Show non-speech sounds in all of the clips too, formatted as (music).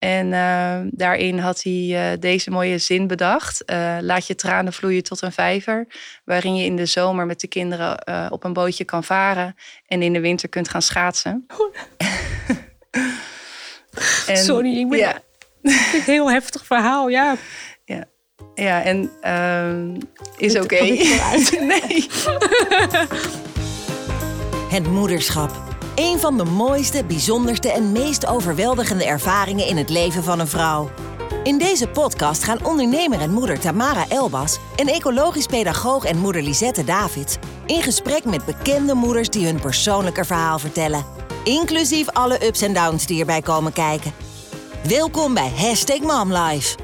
En uh, daarin had hij uh, deze mooie zin bedacht. Uh, laat je tranen vloeien tot een vijver. Waarin je in de zomer met de kinderen op een bootje kan varen. En in de winter kunt gaan schaatsen. (laughs) en, Sorry, ik ben ja. (laughs) een heel heftig verhaal, ja. Ja, ja en ehm, is oké. Okay. (laughs) nee. Het moederschap. Een van de mooiste, bijzonderste en meest overweldigende ervaringen in het leven van een vrouw. In deze podcast gaan ondernemer en moeder Tamara Elbas en ecologisch pedagoog en moeder Lisette Davids in gesprek met bekende moeders die hun persoonlijke verhaal vertellen. Inclusief alle ups en downs die erbij komen kijken. Welkom bij Hashtag MomLife.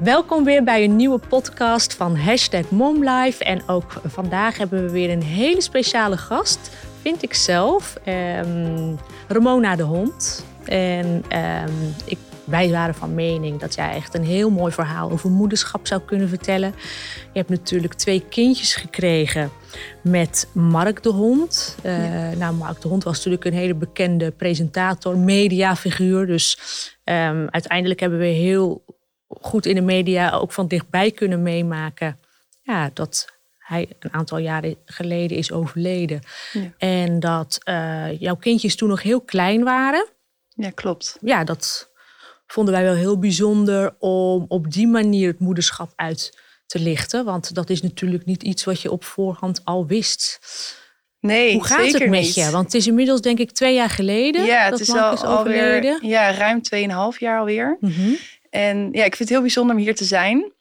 Welkom weer bij een nieuwe podcast van Hashtag MomLife. En ook vandaag hebben we weer een hele speciale gast vind ik zelf. Um, Ramona de Hond. En ehm, ik, wij waren van mening dat jij echt een heel mooi verhaal over moederschap zou kunnen vertellen. Je hebt natuurlijk twee kindjes gekregen met Mark de Hond. Uh, Nou, Mark de Hond was natuurlijk een hele bekende presentator, mediafiguur. Dus um, uiteindelijk hebben we heel goed in de media ook van dichtbij kunnen meemaken ja, dat hij een aantal jaren geleden is overleden. Ja. En dat uh, jouw kindjes toen nog heel klein waren. Ja, klopt. Ja, dat vonden wij wel heel bijzonder om op die manier het moederschap uit te lichten. Want dat is natuurlijk niet iets wat je op voorhand al wist. Nee, Hoe gaat het met je? Want het is inmiddels denk ik twee jaar geleden. Ja, het is al alweer ja, ruim tweeënhalf jaar alweer. Mm -hmm. En ja, ik vind het heel bijzonder om hier te zijn.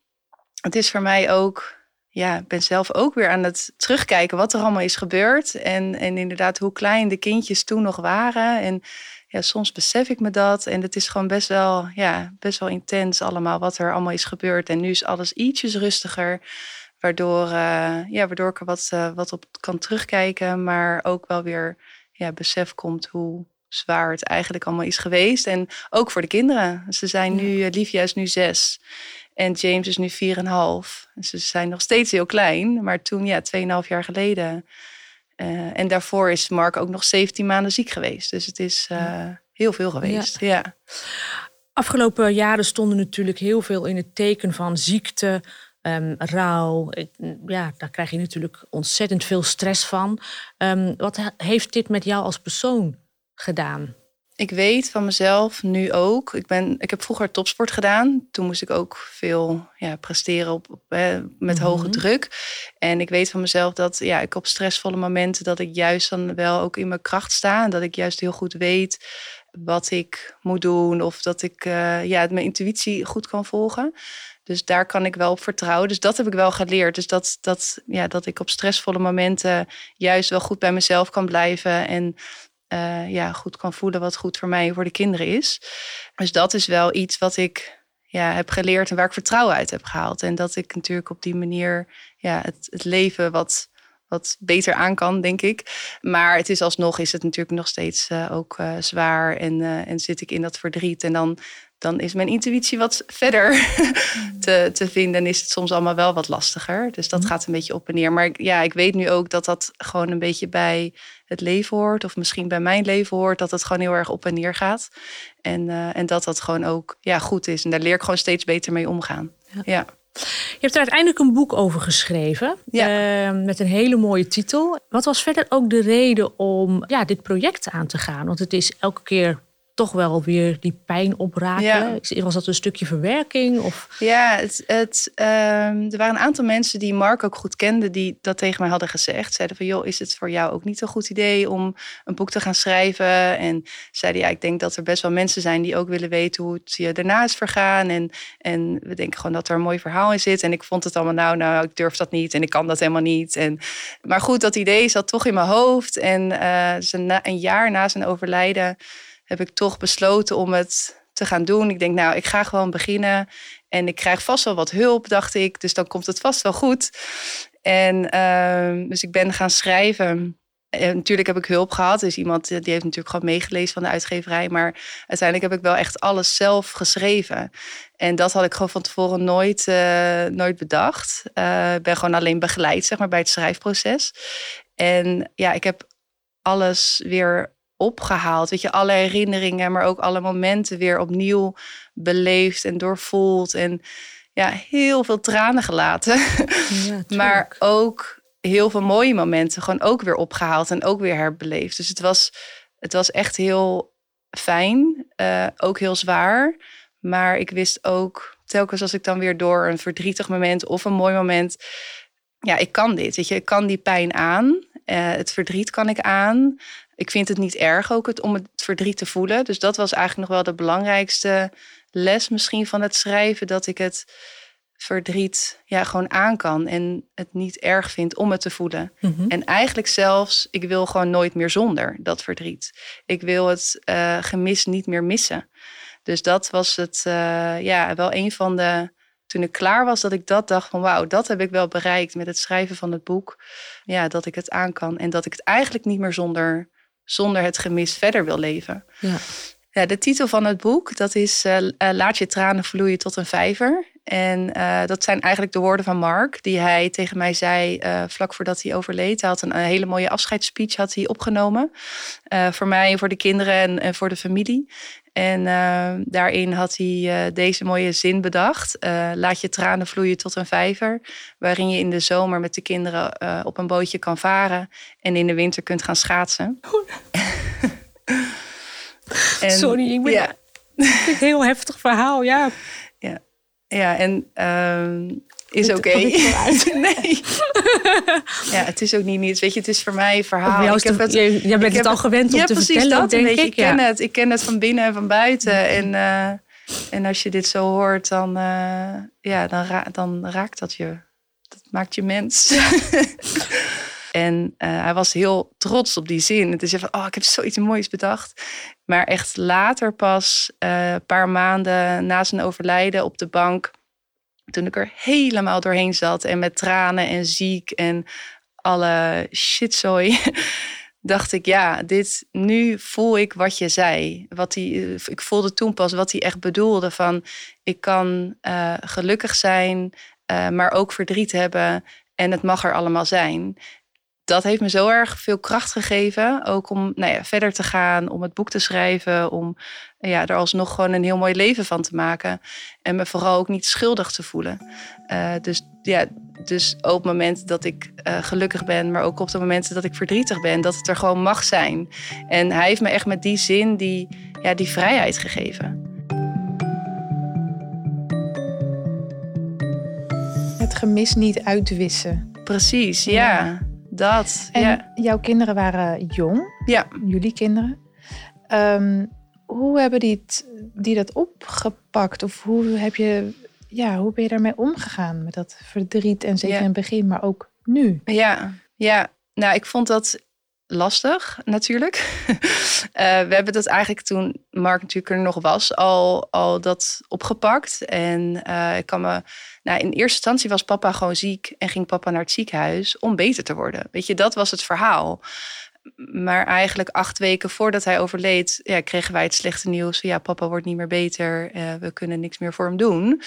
Het is voor mij ook ja, ben zelf ook weer aan het terugkijken wat er allemaal is gebeurd. En, en inderdaad hoe klein de kindjes toen nog waren. En ja, soms besef ik me dat. En het is gewoon best wel, ja, best wel intens allemaal wat er allemaal is gebeurd. En nu is alles ietsjes rustiger. Waardoor, uh, ja, waardoor ik er wat, uh, wat op kan terugkijken. Maar ook wel weer ja, besef komt hoe zwaar het eigenlijk allemaal is geweest. En ook voor de kinderen. Ze zijn nu, uh, Livia is nu zes. En James is nu 4,5. Dus ze zijn nog steeds heel klein. Maar toen, ja, 2,5 jaar geleden. Uh, en daarvoor is Mark ook nog 17 maanden ziek geweest. Dus het is uh, heel veel geweest. Ja. ja. Afgelopen jaren stonden natuurlijk heel veel in het teken van ziekte, um, rouw. Ja, daar krijg je natuurlijk ontzettend veel stress van. Um, wat heeft dit met jou als persoon gedaan? Ik weet van mezelf nu ook. Ik, ben, ik heb vroeger topsport gedaan. Toen moest ik ook veel ja, presteren op, op met hoge mhm. druk. En ik weet van mezelf dat ja, ik op stressvolle momenten... dat ik juist dan wel ook in mijn kracht sta. En dat ik juist heel goed weet wat ik moet doen. Of dat ik uh, ja, mijn intuïtie goed kan volgen. Dus daar kan ik wel op vertrouwen. Dus dat heb ik wel geleerd. Dus dat, dat, ja, dat ik op stressvolle momenten juist wel goed bij mezelf kan blijven. En uh, ja, goed kan voelen wat goed voor mij en voor de kinderen is. Dus dat is wel iets wat ik ja, heb geleerd en waar ik vertrouwen uit heb gehaald. En dat ik natuurlijk op die manier ja, het, het leven wat, wat beter aan kan, denk ik. Maar het is alsnog is het natuurlijk nog steeds uh, ook uh, zwaar en, en zit ik in dat verdriet. En dan dan is mijn intuïtie wat verder (laughs) te, te vinden. En is het soms allemaal wel wat lastiger. Dus dat mhm. gaat een beetje op en neer. Maar ja, ik weet nu ook dat dat gewoon een beetje bij het leven hoort. Of misschien bij mijn leven hoort. Dat het gewoon heel erg op en neer gaat. En, uh, en dat dat gewoon ook ja, goed is. En daar leer ik gewoon steeds beter mee omgaan. ja. ja. Je hebt er uiteindelijk een boek over geschreven. Ja. Uh, met een hele mooie titel. Wat was verder ook de reden om ja, dit project aan te gaan? Want het is elke keer toch wel weer die pijn oprakelen? Ja. Was dat een stukje verwerking? Of? Ja, het, het, um, er waren een aantal mensen die Mark ook goed kenden, die dat tegen mij hadden gezegd. Zeiden van, joh, is het voor jou ook niet een goed idee om een boek te gaan schrijven? En zeiden, ja, ik denk dat er best wel mensen zijn die ook willen weten hoe het je daarna is vergaan. En, en we denken gewoon dat er een mooi verhaal in zit. En ik vond het allemaal, nou, nou, ik durf dat niet en ik kan dat helemaal niet. En, maar goed, dat idee zat toch in mijn hoofd. En uh, een jaar na zijn overlijden heb ik toch besloten om het te gaan doen. Ik denk, nou, ik ga gewoon beginnen. En ik krijg vast wel wat hulp, dacht ik. Dus dan komt het vast wel goed. En uh, dus ik ben gaan schrijven. En natuurlijk heb ik hulp gehad. Dus iemand eh, die heeft natuurlijk gewoon meegelezen van de uitgeverij. Maar uiteindelijk heb ik wel echt alles zelf geschreven. En dat had ik gewoon van tevoren nooit, uh, nooit bedacht. Uh, ik ben gewoon alleen begeleid zeg maar, bij het schrijfproces. En ja, ik heb alles weer opgehaald. Weet je, alle herinneringen, maar ook alle momenten weer opnieuw beleefd en doorvoeld. En ja, heel veel tranen gelaten. Ja, (laughs) maar ook heel veel mooie momenten gewoon ook weer opgehaald en ook weer herbeleefd. Dus het was, het was echt heel fijn, uh, ook heel zwaar. Maar ik wist ook telkens als ik dan weer door een verdrietig moment of een mooi moment. Ja, ik kan dit. Weet je, ik kan die pijn aan. Uh, het verdriet kan ik aan. Ik vind het niet erg ook het, om het verdriet te voelen. Dus dat was eigenlijk nog wel de belangrijkste les misschien van het schrijven. Dat ik het verdriet ja, gewoon aan kan en het niet erg vind om het te voelen. Mhm. En eigenlijk zelfs, ik wil gewoon nooit meer zonder dat verdriet. Ik wil het uh, gemis niet meer missen. Dus dat was het, uh, ja, wel een van de. Toen ik klaar was, dat ik dat dacht van wauw, dat heb ik wel bereikt met het schrijven van het boek. Ja, dat ik het aan kan en dat ik het eigenlijk niet meer zonder, zonder het gemis verder wil leven. Ja. Ja, de titel van het boek, dat is uh, Laat je tranen vloeien tot een vijver. En uh, dat zijn eigenlijk de woorden van Mark, die hij tegen mij zei uh, vlak voordat hij overleed. Hij had een, een hele mooie afscheidsspeech had hij opgenomen. voor mij, voor de kinderen en, en voor de familie. En daarin had hij deze mooie zin bedacht. laat je tranen vloeien tot een vijver. Waarin je in de zomer met de kinderen op een bootje kan varen. En in de winter kunt gaan schaatsen. (laughs) En, Sorry, ik ben ja. een heel heftig verhaal, ja. Ja, ja en uh, is oké. Okay. (laughs) nee. (laughs) ja, het is ook niet niets. Weet je, het is voor mij een verhaal. Ik heb het, jij, jij bent het al gewend om te vertellen, dat, denk ik. ik ken het. Ik ken het van binnen en van buiten. En, uh, en als je dit zo hoort, dan, uh, ja, dan, ra dan raakt dat je. Dat maakt je mens. (laughs) En uh, hij was heel trots op die zin. Het is van, oh, ik heb zoiets moois bedacht. Maar echt later pas, uh, een paar maanden na zijn overlijden op de bank, toen ik er helemaal doorheen zat en met tranen en ziek en alle shitzooi, (laughs) dacht ik, ja, dit, nu voel ik wat je zei. Wat hij, ik voelde toen pas wat hij echt bedoelde van, ik kan uh, gelukkig zijn, uh, maar ook verdriet hebben en het mag er allemaal zijn dat heeft me zo erg veel kracht gegeven. Ook om nou ja, verder te gaan, om het boek te schrijven, om ja, er alsnog gewoon een heel mooi leven van te maken. En me vooral ook niet schuldig te voelen. Uh, dus ja, dus op het moment dat ik uh, gelukkig ben, maar ook op de momenten dat ik verdrietig ben, dat het er gewoon mag zijn. En hij heeft me echt met die zin die, ja, die vrijheid gegeven. Het gemis niet uitwissen. Precies, ja. Dat, en ja. jouw kinderen waren jong. Ja. Jullie kinderen. Um, hoe hebben die, die dat opgepakt? Of hoe, heb je, ja, hoe ben je daarmee omgegaan? Met dat verdriet en zeker in het begin, maar ook nu. Ja, ja. Nou, ik vond dat lastig natuurlijk. Uh, (laughs) we hebben dat eigenlijk toen Mark natuurlijk er nog was, al, al dat opgepakt. En uh, ik kan me. Nou, in eerste instantie was papa gewoon ziek en ging papa naar het ziekenhuis om beter te worden. Weet je, dat was het verhaal. Maar eigenlijk acht weken voordat hij overleed, ja, kregen wij het slechte nieuws. Ja, papa wordt niet meer beter. Uh, we kunnen niks meer voor hem doen.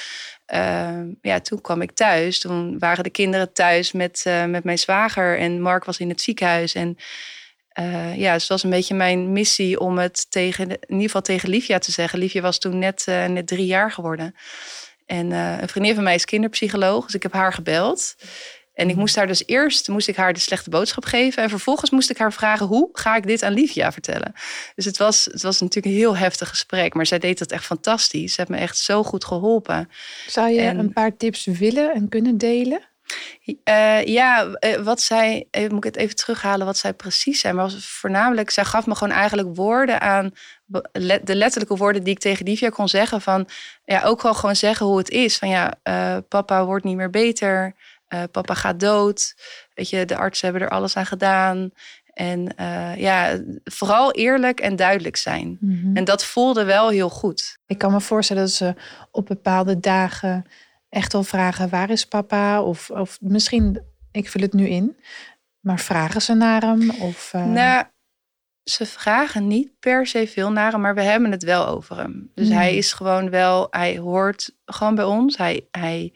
ja, toen kwam ik thuis. Toen waren de kinderen thuis met, met mijn zwager. En Mark was in het ziekenhuis. En uh, ja, het was een beetje mijn missie om het tegen, in ieder geval tegen Livia te zeggen. Livia was toen net, net drie jaar geworden. En een vriendin van mij is kinderpsycholoog, dus ik heb haar gebeld. En ik moest haar dus eerst moest ik haar de slechte boodschap geven. En vervolgens moest ik haar vragen: hoe ga ik dit aan Livia vertellen? Dus het was, het was natuurlijk een heel heftig gesprek. Maar zij deed dat echt fantastisch. Ze heeft me echt zo goed geholpen. Zou je een paar tips willen en kunnen delen? Uh, ja, eh, wat zij, even, moet ik het even terughalen wat zij precies zei. Maar was voornamelijk, zij gaf me gewoon eigenlijk woorden aan, de letterlijke woorden die ik tegen Divya kon zeggen. Van ja, ook wel gewoon zeggen hoe het is. Van ja, uh, papa wordt niet meer beter, uh, papa gaat dood. Weet je, de artsen hebben er alles aan gedaan. En ja, vooral eerlijk en duidelijk zijn. Mhm. En dat voelde wel heel goed. Ik kan me voorstellen dat ze op bepaalde dagen echt wel vragen: waar is papa? Of, of misschien, ik vul het nu in, maar vragen ze naar hem? Of, uh... Nou, ze vragen niet per se veel naar hem, maar we hebben het wel over hem. Dus hij is gewoon wel, hij hoort gewoon bij ons. Hij, hij,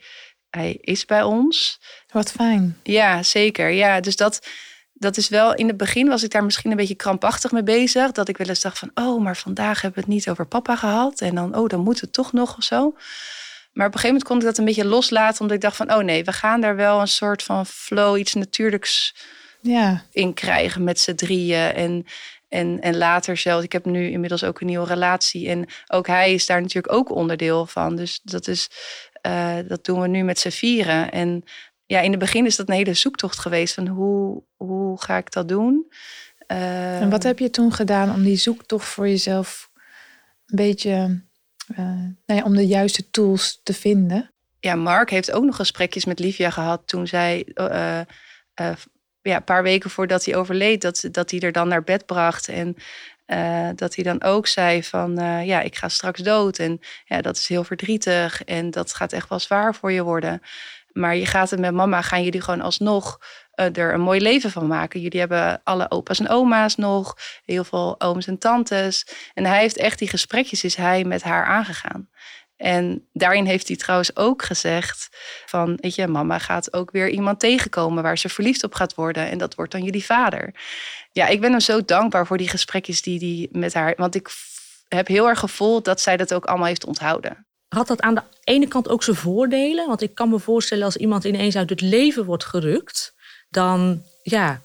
hij is bij ons. Wat fijn. Ja, zeker. Ja, dus dat, dat is wel, in het begin was ik daar misschien een beetje krampachtig mee bezig. Dat ik wel eens dacht van, oh, maar vandaag hebben we het niet over papa gehad. En dan, oh, dan moet het toch nog of zo. Maar op een gegeven moment kon ik dat een beetje loslaten. Omdat ik dacht van, oh nee, we gaan daar wel een soort van flow, iets natuurlijks Ja, in krijgen met z'n drieën. En, en, en later zelfs, ik heb nu inmiddels ook een nieuwe relatie. En ook hij is daar natuurlijk ook onderdeel van. Dus dat, is, eh, dat doen we nu met z'n vieren. En ja, in het begin is dat een hele zoektocht geweest van hoe, hoe ga ik dat doen? Eh, en wat heb je toen gedaan om die zoektocht voor jezelf een beetje, eh, nou ja, om de juiste tools te vinden? ja, Mark heeft ook nog gesprekjes met Livia gehad toen zij, ja, een paar weken voordat hij overleed, dat, dat hij er dan naar bed bracht. En eh, dat hij dan ook zei van, eh, ja, ik ga straks dood. En ja, dat is heel verdrietig en dat gaat echt wel zwaar voor je worden. Maar je gaat het met mama, gaan jullie gewoon alsnog eh, er een mooi leven van maken. Jullie hebben alle opa's en oma's nog, heel veel ooms en tantes. En hij heeft echt die gesprekjes, is hij met haar aangegaan. En daarin heeft hij trouwens ook gezegd van, weet je, mama gaat ook weer iemand tegenkomen waar ze verliefd op gaat worden. En dat wordt dan jullie vader. Ja, ik ben hem zo dankbaar voor die gesprekjes die hij met haar, want ik heb heel erg gevoeld dat zij dat ook allemaal heeft onthouden. Had dat aan de ene kant ook zijn voordelen? Want ik kan me voorstellen als iemand ineens uit het leven wordt gerukt, dan ja,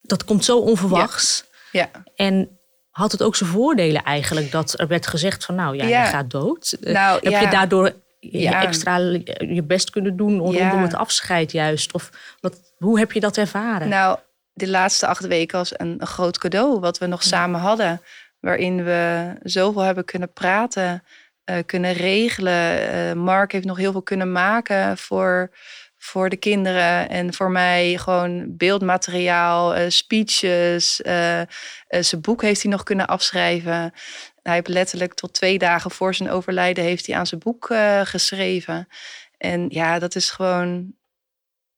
dat komt zo onverwachts. Ja, En had het ook zijn voordelen eigenlijk dat er werd gezegd van nou ja, Ja. je gaat dood. Eh, Nou, Heb ja. je daardoor je Ja. extra je best kunnen doen rondom het afscheid juist? Of wat, hoe heb je dat ervaren? Nou, de laatste acht weken was een, een groot cadeau wat we nog samen hadden. Waarin we zoveel hebben kunnen praten, eh, kunnen regelen. Eh, Mark heeft nog heel veel kunnen maken voor, voor de kinderen en voor mij. Gewoon beeldmateriaal, eh, speeches. eh, eh, zijn boek heeft hij nog kunnen afschrijven. Hij heeft letterlijk tot twee dagen voor zijn overlijden heeft hij aan zijn boek geschreven. En ja, dat is gewoon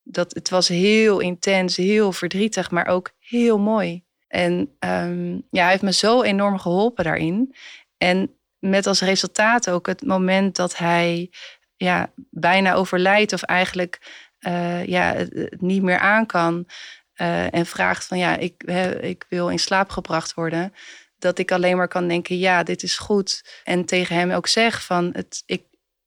dat het was heel intens, heel verdrietig, maar ook heel mooi. En ehm, ja, hij heeft me zo enorm geholpen daarin. En met als resultaat ook het moment dat hij ja, bijna overlijdt of eigenlijk eh, ja, het, het niet meer aan kan. eh, en vraagt van ja, ik, hè, ik wil in slaap gebracht worden. Dat ik alleen maar kan denken, ja, dit is goed. En tegen hem ook zeg van het, ik,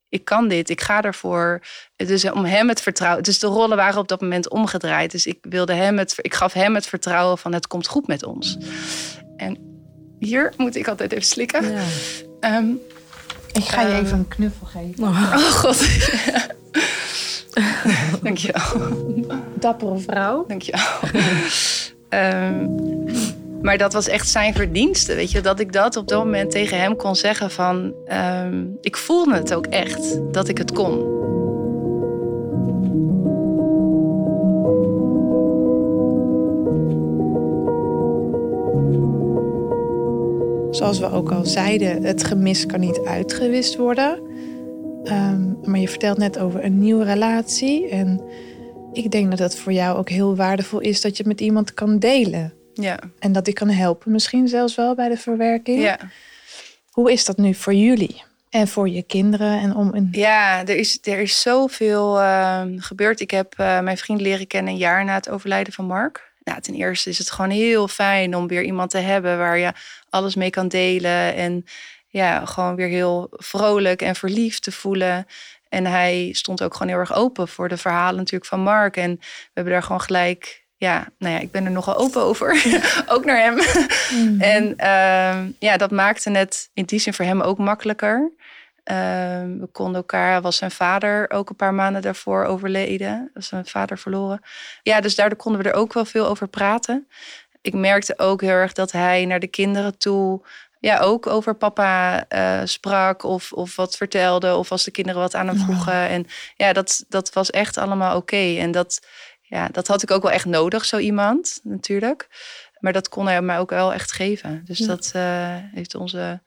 ik kan dit, ik ga ervoor. Is om hem het vertrouwen. Dus de rollen waren op dat moment omgedraaid. Dus ik wilde hem het, ik gaf hem het vertrouwen van het komt goed met ons. En hier moet ik altijd even slikken. Ja. Ehm, Ik ga je Ehm, even een knuffel geven. oh god. (laughs) Dankjewel. Dappere vrouw. Dankjewel. Ehm maar dat was echt zijn verdienste, weet je. Dat ik dat op dat moment tegen hem kon zeggen van... ehm, ik voelde het ook echt, dat ik het kon. Zoals we ook al zeiden, het gemis kan niet uitgewist worden. Ehm, maar je vertelt net over een nieuwe relatie. En ik denk dat het voor jou ook heel waardevol is dat je het met iemand kan delen. Ja, En dat die kan helpen, misschien zelfs wel bij de verwerking. ja. Hoe is dat nu voor jullie? En voor je kinderen? En om een... Ja, er is, er is zoveel ehm, gebeurd. Ik heb eh, mijn vriend leren kennen een jaar na het overlijden van Mark. Nou, ten eerste is het gewoon heel fijn om weer iemand te hebben waar je alles mee kan delen. En ja, gewoon weer heel vrolijk en verliefd te voelen. En hij stond ook gewoon heel erg open voor de verhalen natuurlijk van Mark. En we hebben daar gewoon gelijk... Ja, nou ja, ik ben er nogal open over. (laughs) ook naar hem. En ehm, ja, dat maakte het in die zin voor hem ook makkelijker. Ehm, we konden elkaar, was zijn vader ook een paar maanden daarvoor overleden. Was zijn vader verloren. Ja, dus daardoor konden we er ook wel veel over praten. Ik merkte ook heel erg dat hij naar de kinderen toe ja, ook over papa eh, sprak of, of wat vertelde. Of als de kinderen wat aan hem vroegen. En ja, dat, dat was echt allemaal oké. En dat, ja, dat had ik ook wel echt nodig, zo iemand natuurlijk. Maar dat kon hij mij ook wel echt geven. Dus Ja. dat eh, heeft onze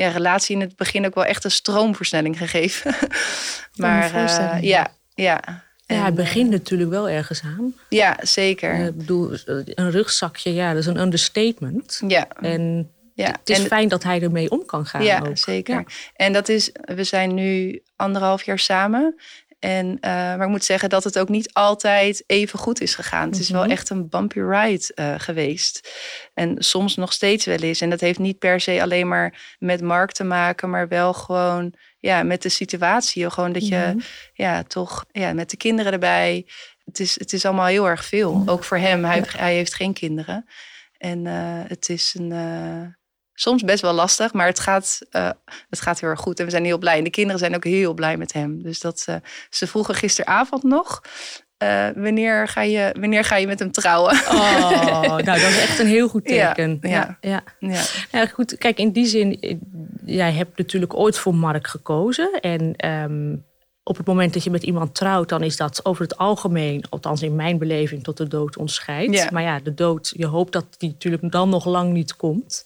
ja, relatie in het begin ook wel echt een stroomversnelling gegeven. (laughs) maar eh, ja, ja. Ja, het begint natuurlijk wel ergens aan. eh, ja, zeker. Eh, Ik bedoel, een rugzakje, ja, dat is een understatement. ja. En ja. het is en, fijn dat hij ermee om kan gaan ja, ook. zeker. Ja. En dat is, we zijn nu anderhalf jaar samen. En, uh, maar ik moet zeggen dat het ook niet altijd even goed is gegaan. Het is wel Mhm. echt een bumpy ride eh, geweest. En soms nog steeds wel eens. En dat heeft niet per se alleen maar met Mark te maken, maar wel gewoon ja, met de situatie. Gewoon dat je ja, toch ja, met de kinderen erbij. Het is, het is allemaal heel erg veel. Ook voor hem. Hij, hij heeft geen kinderen. En eh, het is een. Soms best wel lastig, maar het gaat, eh, het gaat heel erg goed. En we zijn heel blij. En de kinderen zijn ook heel blij met hem. Dus dat eh, ze vroegen gisteravond nog. eh, wanneer, ga je, wanneer ga je met hem trouwen? Oh, nou, dat is echt een heel goed (laughs) Ja, teken. Ja, ja. ja. ja. Nou goed, kijk, in die zin, jij hebt natuurlijk ooit voor Mark gekozen. En ehm, op het moment dat je met iemand trouwt, dan is dat over het algemeen, althans in mijn beleving, tot de dood ontscheidt. Ja. Maar ja, de dood, je hoopt dat die natuurlijk dan nog lang niet komt.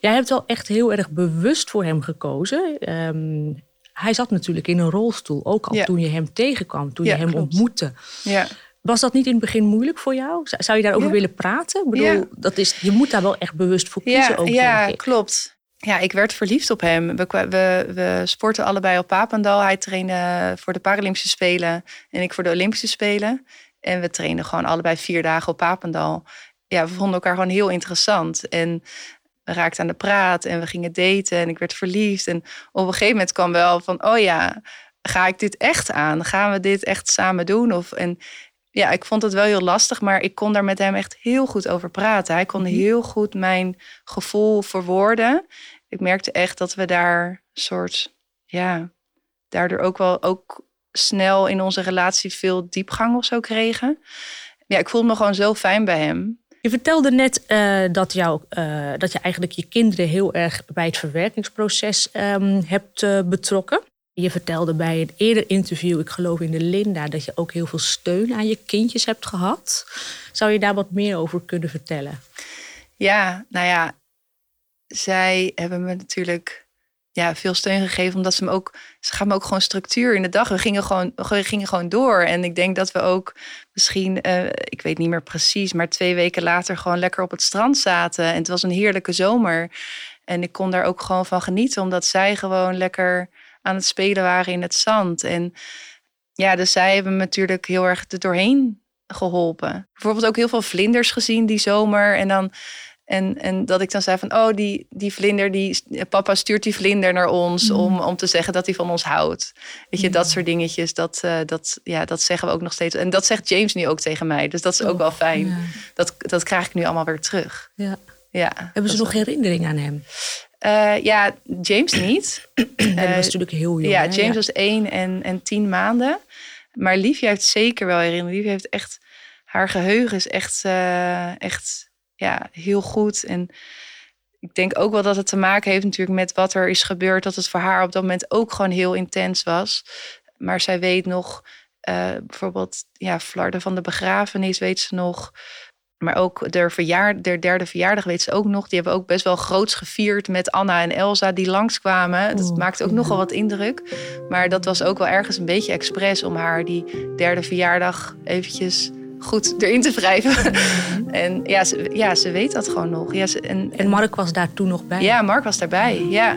Jij hebt wel echt heel erg bewust voor hem gekozen. Ehm, hij zat natuurlijk in een rolstoel, ook al Ja. toen je hem tegenkwam, toen Ja, je hem klopt. ontmoette. ja. Was dat niet in het begin moeilijk voor jou? Zou- je daarover willen praten? Ik bedoel, dat is, je moet daar wel echt bewust voor kiezen Ja, ook, ja klopt. Ja, ik werd verliefd op hem. We, we, we sporten allebei op Papendal. Hij trainde voor de Paralympische Spelen en ik voor de Olympische Spelen. En we trainden gewoon allebei vier dagen op Papendal. Ja, we vonden elkaar gewoon heel interessant. En we raakten aan de praat en we gingen daten en ik werd verliefd. En op een gegeven moment kwam wel van, oh ja, ga ik dit echt aan? Gaan we dit echt samen doen? Of, en ja, ik vond het wel heel lastig, maar ik kon daar met hem echt heel goed over praten. Hij kon heel goed mijn gevoel verwoorden. Ik merkte echt dat we daar soort, ja, daardoor ook wel ook snel in onze relatie veel diepgang of zo kregen. Ja, ik voelde me gewoon zo fijn bij hem. Je vertelde net eh, dat, jou, eh, dat je eigenlijk je kinderen heel erg bij het verwerkingsproces ehm, hebt eh, betrokken. Je vertelde bij een eerder interview, ik geloof in de Linda, dat je ook heel veel steun aan je kindjes hebt gehad. Zou je daar wat meer over kunnen vertellen? Ja, nou ja, zij hebben me natuurlijk ja, veel steun gegeven, omdat ze me ook, ze gaan me ook gewoon structuur in de dag. We gingen gewoon, we gingen gewoon door. En ik denk dat we ook misschien, eh, ik weet niet meer precies, maar twee weken later gewoon lekker op het strand zaten. En het was een heerlijke zomer. En ik kon daar ook gewoon van genieten, omdat zij gewoon lekker aan het spelen waren in het zand. En ja, dus zij hebben me natuurlijk heel erg er doorheen geholpen. Bijvoorbeeld ook heel veel vlinders gezien die zomer. En dan en, en dat ik dan zei van, oh, die, die vlinder, die, papa stuurt die vlinder naar ons om, om te zeggen dat hij van ons houdt. Weet je, dat soort dingetjes, dat, eh, dat, ja, dat zeggen we ook nog steeds. En dat zegt James nu ook tegen mij, dus dat is ook wel fijn. Ja. Dat, dat krijg ik nu allemaal weer terug. Ja. Ja, Hebben ze nog is- herinnering aan hem? Eh, ja, James niet. (clears throat) Hij Eh, was natuurlijk heel jong. ja, hè? James was één en, en tien maanden. Maar Liefje heeft zeker wel herinnering. Liefje heeft echt... Haar geheugen is echt, eh, echt ja, heel goed. En ik denk ook wel dat het te maken heeft natuurlijk met wat er is gebeurd. Dat het voor haar op dat moment ook gewoon heel intens was. Maar zij weet nog... eh, bijvoorbeeld, ja, Flarden van de begrafenis weet ze nog. Maar ook de, verjaar, de derde verjaardag weet ze ook nog. Die hebben ook best wel groots gevierd met Anna en Elsa die langskwamen. Dat Oh, maakte ook ja. nogal wat indruk. Maar dat was ook wel ergens een beetje expres om haar die derde verjaardag eventjes goed erin te wrijven. (laughs) en ja ze, ja, ze weet dat gewoon nog. Ja, ze, en, En Mark was daar toen nog bij. ja, Mark was daarbij. Ja.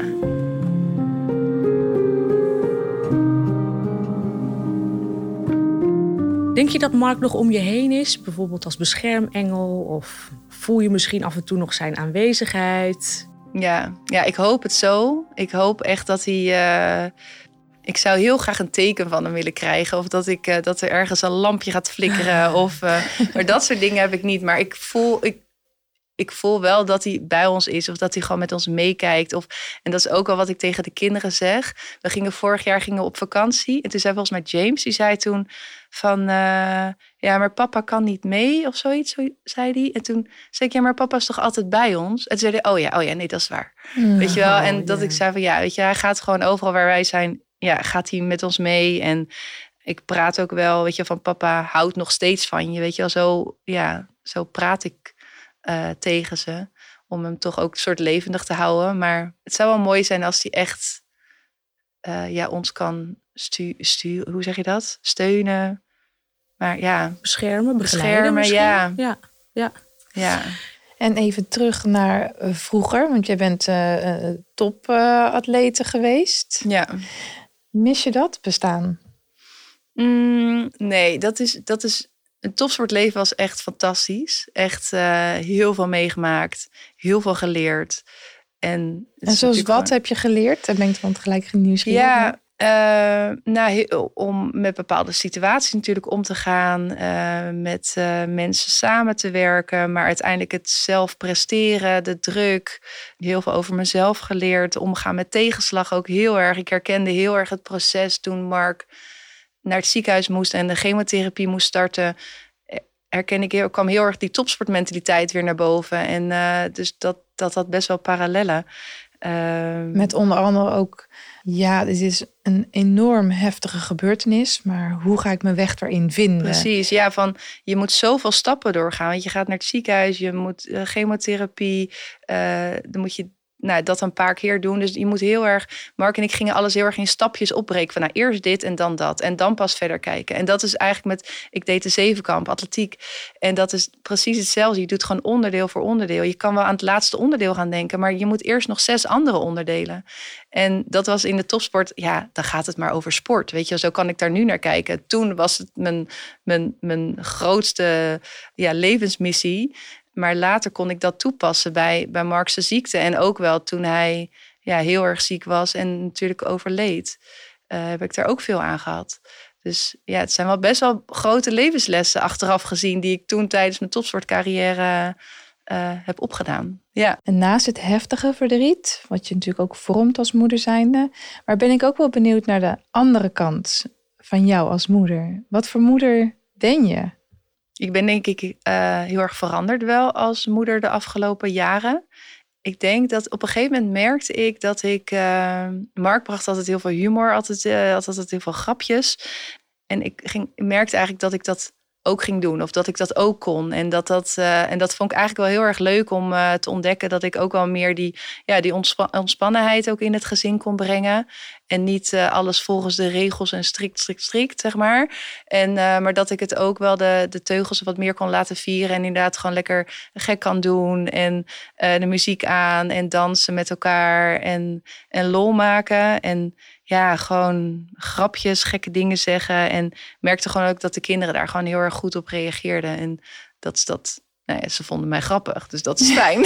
Denk je dat Mark nog om je heen is? Bijvoorbeeld als beschermengel? Of voel je misschien af en toe nog zijn aanwezigheid? Ja, ja, ik hoop het zo. Ik hoop echt dat hij. eh, ik zou heel graag een teken van hem willen krijgen. Of dat, ik, eh, dat er ergens een lampje gaat flikkeren. (laughs) of, eh, maar dat soort dingen heb ik niet. Maar ik voel, ik, ik voel wel dat hij bij ons is. Of dat hij gewoon met ons meekijkt. Of, en dat is ook wel wat ik tegen de kinderen zeg. We gingen vorig jaar gingen op vakantie. En toen zei volgens mij James, die zei toen van... eh, ja, maar papa kan niet mee of zoiets, zo zei hij. En toen zei ik, ja, maar papa is toch altijd bij ons? En toen zei hij, oh ja, oh ja, nee, dat is waar. Weet je wel? Oh, En dat ja. ik zei van ja, weet je, hij gaat gewoon overal waar wij zijn, ja, gaat hij met ons mee. En ik praat ook wel, weet je, van papa houdt nog steeds van je. Weet je wel, zo, ja, zo praat ik eh, tegen ze. Om hem toch ook een soort levendig te houden. Maar het zou wel mooi zijn als hij echt eh, ja, ons kan stu sturen. Hoe zeg je dat? Steunen. Maar ja, Beschermen, Beschermen, misschien? ja. ja. Ja. ja. En even terug naar eh, vroeger, want jij bent eh topatlete geweest. ja. Mis je dat bestaan? Mm, nee, dat is, dat is. Een topsportleven was echt fantastisch. Echt uh, heel veel meegemaakt, heel veel geleerd. En, en zoals wat gewoon... heb je geleerd? Daar ben ik van gelijk nieuwsgierig. Ja, uh, nou, om met bepaalde situaties natuurlijk om te gaan, uh, met uh, mensen samen te werken, maar uiteindelijk het zelf presteren, de druk, heel veel over mezelf geleerd, omgaan met tegenslag ook heel erg. Ik herkende heel erg het proces toen Mark naar het ziekenhuis moest en de chemotherapie moest starten. Herken ik kwam heel erg die topsportmentaliteit weer naar boven. En dus dat, dat had best wel parallellen. Ehm, met onder andere ook ja, dit is een enorm heftige gebeurtenis, maar hoe ga ik mijn weg erin vinden? Precies, ja, van je moet zoveel stappen doorgaan. Want je gaat naar het ziekenhuis, je moet uh, chemotherapie, uh, dan moet je nou, dat een paar keer doen. Dus je moet heel erg. Mark en ik gingen alles heel erg in stapjes opbreken. Van nou, eerst dit en dan dat. En dan pas verder kijken. En dat is eigenlijk met. Ik deed de zevenkamp, atletiek. En dat is precies hetzelfde. Je doet gewoon onderdeel voor onderdeel. Je kan wel aan het laatste onderdeel gaan denken. Maar je moet eerst nog zes andere onderdelen. En dat was in de topsport. Ja, dan gaat het maar over sport. Weet je, zo kan ik daar nu naar kijken. Toen was het mijn, mijn, mijn grootste ja, levensmissie. Maar later kon ik dat toepassen bij, bij ziekte. En ook wel toen hij ja, heel erg ziek was en natuurlijk overleed. Uh, heb ik daar ook veel aan gehad. Dus ja, het zijn wel best wel grote levenslessen achteraf gezien... die ik toen tijdens mijn topsportcarrière uh, heb opgedaan. Ja. En naast het heftige verdriet, wat je natuurlijk ook vormt als moeder zijnde... maar ben ik ook wel benieuwd naar de andere kant van jou als moeder. Wat voor moeder ben je? Ik ben denk ik uh, heel erg veranderd wel als moeder de afgelopen jaren. Ik denk dat op een gegeven moment merkte ik dat ik... Uh, Mark bracht altijd heel veel humor, altijd, uh, altijd heel veel grapjes. En ik, ging, merkte eigenlijk dat ik dat ook ging doen. Of dat ik dat ook kon. En dat, dat, uh, en dat vond ik eigenlijk wel heel erg leuk om uh, te ontdekken. Dat ik ook wel meer die, ja, die ontspa ontspannenheid ook in het gezin kon brengen. En niet uh, alles volgens de regels en strikt, strikt, strikt, zeg maar. En, maar dat ik het ook wel de, de teugels wat meer kon laten vieren. En inderdaad gewoon lekker gek kan doen. En de muziek aan en dansen met elkaar. En, en lol maken. En ja, gewoon grapjes, gekke dingen zeggen. En merkte gewoon ook dat de kinderen daar gewoon heel erg goed op reageerden. En dat is dat. Nou ja, ze vonden mij grappig, dus dat is (laughs) fijn.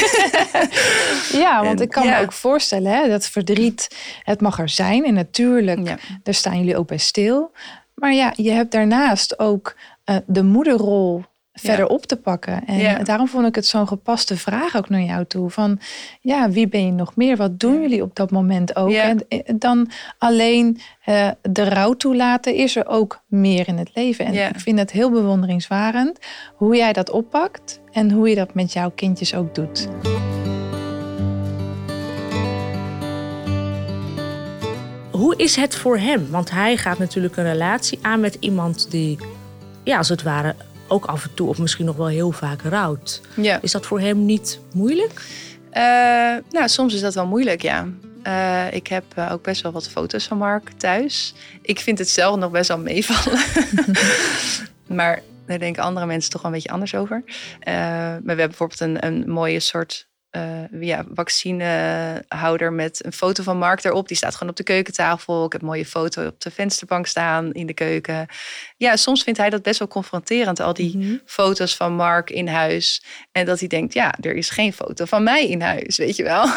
ja, want ik kan me ook voorstellen, hè, dat verdriet, het mag er zijn. En natuurlijk, daar staan jullie ook bij stil. Maar ja, je hebt daarnaast ook uh, de moederrol verder op te pakken. En daarom vond ik het zo'n gepaste vraag ook naar jou toe. Van ja, wie ben je nog meer? Wat doen jullie op dat moment ook? En eh, dan alleen uh, de rouw toelaten, is er ook meer in het leven. En ik vind het heel bewonderingswarend hoe jij dat oppakt en hoe je dat met jouw kindjes ook doet. Hoe is het voor hem? Want hij gaat natuurlijk een relatie aan met iemand die, ja, als het ware, ook af en toe of misschien nog wel heel vaak rouwt. Ja. Is dat voor hem niet moeilijk? Uh, nou, soms is dat wel moeilijk, ja. Uh, ik heb uh, ook best wel wat foto's van Mark thuis. Ik vind het zelf nog best wel meevallen. (laughs) maar daar denken andere mensen toch wel een beetje anders over. maar we hebben bijvoorbeeld een, een mooie soort uh, ja, vaccinehouder met een foto van Mark erop. Die staat gewoon op de keukentafel. Ik heb een mooie foto op de vensterbank staan in de keuken. Ja, soms vindt hij dat best wel confronterend, al die mhm. foto's van Mark in huis. En dat hij denkt, ja, er is geen foto van mij in huis, weet je wel.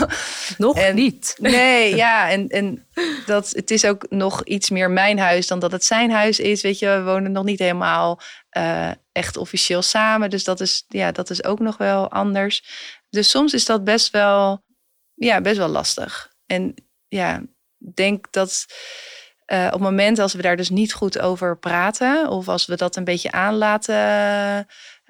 Nog niet. Nee, (laughs) ja, en, en dat, het is ook nog iets meer mijn huis dan dat het zijn huis is. Weet je, we wonen nog niet helemaal uh, echt officieel samen. Dus dat is, ja, dat is ook nog wel anders. Dus soms is dat best wel, ja, best wel lastig. En ja, denk dat uh, op het moment als we daar dus niet goed over praten, of als we dat een beetje aanlaten,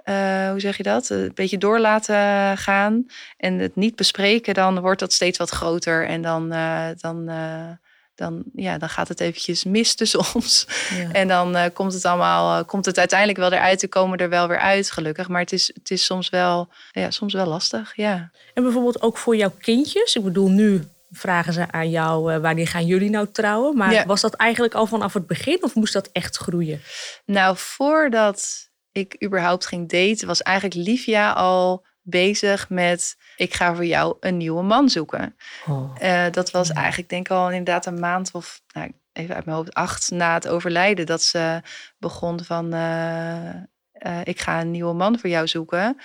uh, hoe zeg je dat? Een beetje door laten gaan en het niet bespreken, dan wordt dat steeds wat groter en dan, uh, dan dan, ja, dan gaat het eventjes mis tussen (laughs) ons. En dan uh, komt het allemaal, uh, komt het uiteindelijk wel eruit. te komen er wel weer uit, gelukkig. Maar het is, het is soms, wel, ja, soms wel lastig, ja. En bijvoorbeeld ook voor jouw kindjes? Ik bedoel, nu vragen ze aan jou, uh, wanneer gaan jullie nou trouwen? Maar was dat eigenlijk al vanaf het begin of moest dat echt groeien? Nou, voordat ik überhaupt ging daten, was eigenlijk Livia al bezig met ik ga voor jou een nieuwe man zoeken. Oh. Uh, dat was eigenlijk denk ik al inderdaad een maand of nou, even uit mijn hoofd, acht na het overlijden, dat ze begon van. eh, eh, ik ga een nieuwe man voor jou zoeken.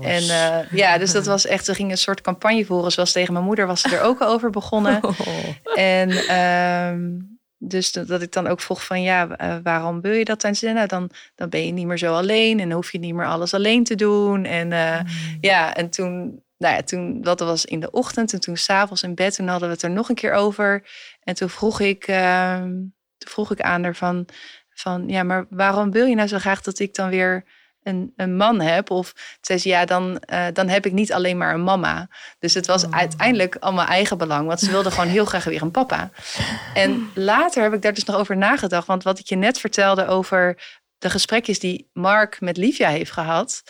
En eh, ja, dus dat was echt, ze ging een soort campagne voeren. Zoals tegen mijn moeder was ze er ook over begonnen. (laughs) En ehm, dus dat, dat ik dan ook vroeg van ja, eh, waarom wil je dat? En ze zei, nou, dan, dan ben je niet meer zo alleen en dan hoef je niet meer alles alleen te doen. En eh, ja, en toen, nou ja, toen, dat was in de ochtend en toen s'avonds in bed, toen hadden we het er nog een keer over. En toen vroeg ik, ehm, toen vroeg ik aan haar van, van ja, maar waarom wil je nou zo graag dat ik dan weer een, een man heb? Of zei ze, ja, dan, eh, dan heb ik niet alleen maar een mama. Dus het was uiteindelijk allemaal eigen belang. Want ze wilde gewoon heel graag weer een papa. En later heb ik daar dus nog over nagedacht. Want wat ik je net vertelde over de gesprekjes die Mark met Livia heeft gehad.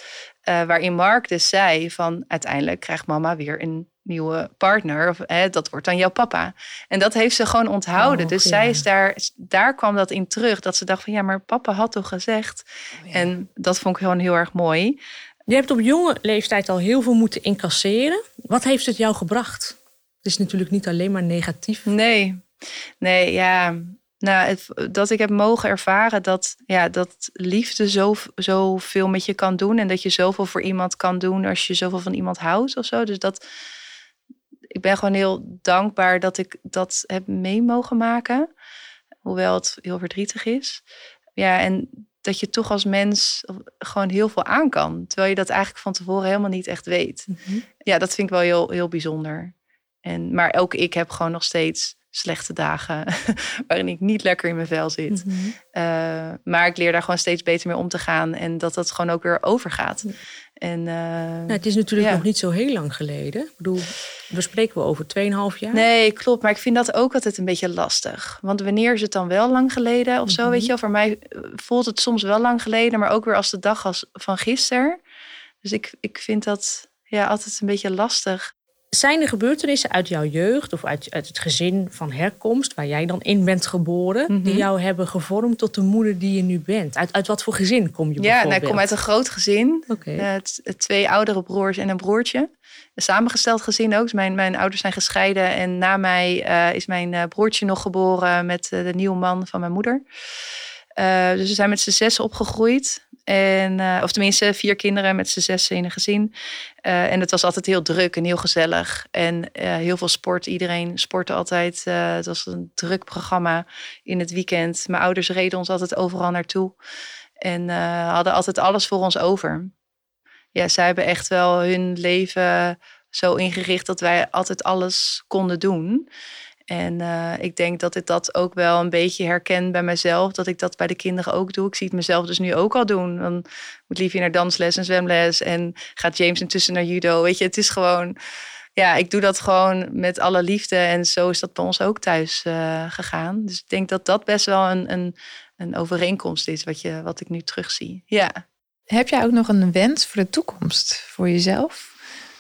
Eh, waarin Mark dus zei van uiteindelijk krijgt mama weer een nieuwe partner. Of hè, dat wordt dan jouw papa. En dat heeft ze gewoon onthouden. Och, dus ja. zij is daar, daar kwam dat in terug. Dat ze dacht van ja, maar papa had toch gezegd. En dat vond ik gewoon heel erg mooi. Je hebt op jonge leeftijd al heel veel moeten incasseren. Wat heeft het jou gebracht? Het is natuurlijk niet alleen maar negatief. Nee, nee, ja. Nou, het, dat ik heb mogen ervaren dat, ja, dat liefde zo, zoveel met je kan doen. En dat je zoveel voor iemand kan doen als je zoveel van iemand houdt of zo. Dus dat, ik ben gewoon heel dankbaar dat ik dat heb mee mogen maken. Hoewel het heel verdrietig is. Ja, en dat je toch als mens gewoon heel veel aan kan. Terwijl je dat eigenlijk van tevoren helemaal niet echt weet. Ja, dat vind ik wel heel, heel bijzonder. En, maar ook ik heb gewoon nog steeds slechte dagen (laughs) waarin ik niet lekker in mijn vel zit. Uh, maar ik leer daar gewoon steeds beter mee om te gaan en dat dat gewoon ook weer overgaat. En, uh, nou, het is natuurlijk ja. nog niet zo heel lang geleden. Ik bedoel, we spreken we over 2,5 jaar. Nee, klopt. Maar ik vind dat ook altijd een beetje lastig. Want wanneer is het dan wel lang geleden of zo? Mhm. Weet je wel, voor mij voelt het soms wel lang geleden, maar ook weer als de dag als van gisteren. Dus ik, ik vind dat ja, altijd een beetje lastig. Zijn er gebeurtenissen uit jouw jeugd of uit, uit het gezin van herkomst, waar jij dan in bent geboren, Mhm. die jou hebben gevormd tot de moeder die je nu bent? Uit, uit wat voor gezin kom je Ja, nou, ik kom uit een groot gezin. Eh, twee oudere broers en een broertje. Een samengesteld gezin ook. Dus mijn, mijn ouders zijn gescheiden. En na mij eh, is mijn eh, broertje nog geboren met de nieuwe man van mijn moeder. Eh, dus we zijn met z'n zes opgegroeid. En, eh, of tenminste, vier kinderen met z'n zes in een gezin. Eh, en het was altijd heel druk en heel gezellig. En heel veel sport. Iedereen sportte altijd. Het was een druk programma in het weekend. Mijn ouders reden ons altijd overal naartoe. En hadden altijd alles voor ons over. Ja, zij hebben echt wel hun leven zo ingericht dat wij altijd alles konden doen. En uh, ik denk dat ik dat ook wel een beetje herken bij mezelf. Dat ik dat bij de kinderen ook doe. Ik zie het mezelf dus nu ook al doen. Dan moet Liefje naar dansles en zwemles. En gaat James intussen naar judo. Weet je, het is gewoon... Ja, ik doe dat gewoon met alle liefde. En zo is dat bij ons ook thuis uh, gegaan. Dus ik denk dat dat best wel een, een, een overeenkomst is wat, je, wat ik nu terugzie. Ja. Heb jij ook nog een wens voor de toekomst? Voor jezelf?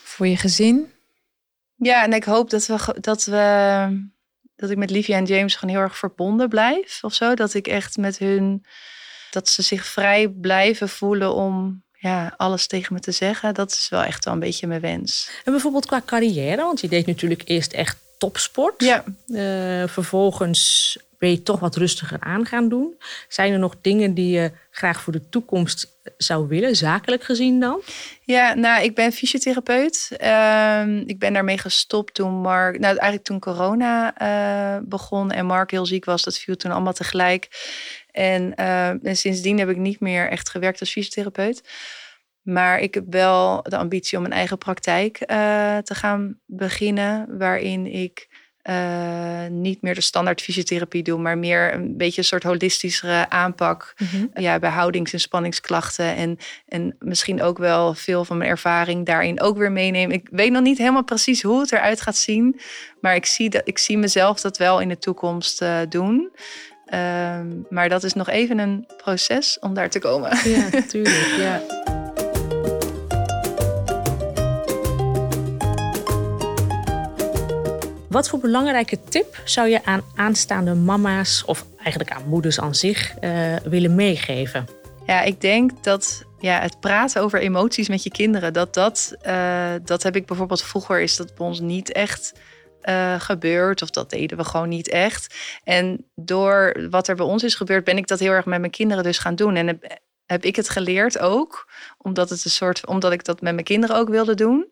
Voor je gezin? Ja, en ik hoop dat we, dat we dat ik met Livia en James gewoon heel erg verbonden blijf of zo. Dat ik echt met hun, dat ze zich vrij blijven voelen om ja, alles tegen me te zeggen. Dat is wel echt wel een beetje mijn wens. En bijvoorbeeld qua carrière, want je deed natuurlijk eerst echt topsport. Ja. Uh, vervolgens ben je toch wat rustiger aan gaan doen. Zijn er nog dingen die je graag voor de toekomst zou willen, zakelijk gezien dan? Ja, nou, ik ben fysiotherapeut. Uh, ik ben daarmee gestopt toen Mark, nou eigenlijk toen corona uh, begon en Mark heel ziek was. Dat viel toen allemaal tegelijk. En, uh, en sindsdien heb ik niet meer echt gewerkt als fysiotherapeut. Maar ik heb wel de ambitie om een eigen praktijk te gaan beginnen, waarin ik uh, niet meer de standaard fysiotherapie doe, maar meer een beetje een soort holistischere aanpak. Mm-hmm. Ja, bij houdings- en spanningsklachten. En, en misschien ook wel veel van mijn ervaring daarin ook weer meenemen. Ik weet nog niet helemaal precies hoe het eruit gaat zien. Maar ik zie, dat, ik zie mezelf dat wel in de toekomst uh, doen. Um, maar dat is nog even een proces om daar te komen. Ja, natuurlijk. Ja. Wat voor belangrijke tip zou je aan aanstaande mama's of eigenlijk aan moeders aan zich uh, willen meegeven? Ja, ik denk dat ja, het praten over emoties met je kinderen, dat dat, uh, dat heb ik bijvoorbeeld vroeger is dat bij ons niet echt uh, gebeurd. Of dat deden we gewoon niet echt. En door wat er bij ons is gebeurd, ben ik dat heel erg met mijn kinderen dus gaan doen. En heb, heb ik het geleerd ook, omdat, het een soort, omdat ik dat met mijn kinderen ook wilde doen.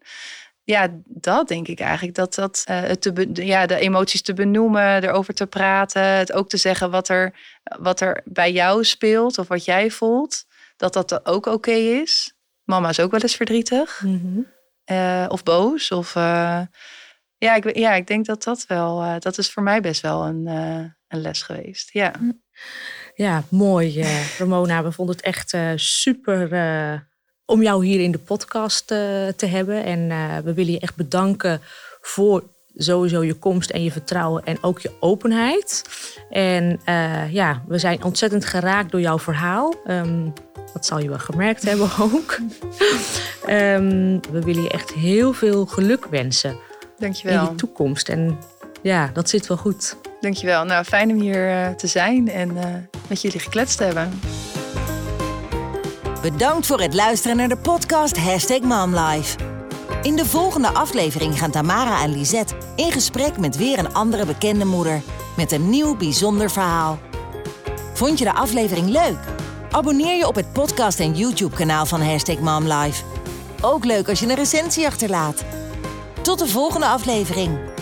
Ja, dat denk ik eigenlijk. Dat, dat uh, het te ja, de emoties te benoemen, erover te praten. Het ook te zeggen wat er, wat er bij jou speelt of wat jij voelt. Dat dat ook oké is. Mama is ook wel eens verdrietig. Mm of boos. Of, uh, ja, ik, ja, ik denk dat dat wel... dat is voor mij best wel een, een les geweest. Ja. Ja, mooi, Ramona. We vonden het echt super om jou hier in de podcast uh, te hebben. En uh, we willen je echt bedanken voor sowieso je komst en je vertrouwen en ook je openheid. En uh, ja, we zijn ontzettend geraakt door jouw verhaal. Um, dat zal je wel gemerkt hebben (laughs) ook. um, we willen je echt heel veel geluk wensen. Dankjewel. In de toekomst. En ja, dat zit wel goed. Dankjewel. Nou, fijn om hier te zijn en met jullie gekletst te hebben. Bedankt voor het luisteren naar de podcast Hashtag MomLife. In de volgende aflevering gaan Tamara en Lisette in gesprek met weer een andere bekende moeder. Met een nieuw bijzonder verhaal. Vond je de aflevering leuk? Abonneer je op het podcast en YouTube kanaal van Hashtag MomLife. Ook leuk als je een recensie achterlaat. Tot de volgende aflevering.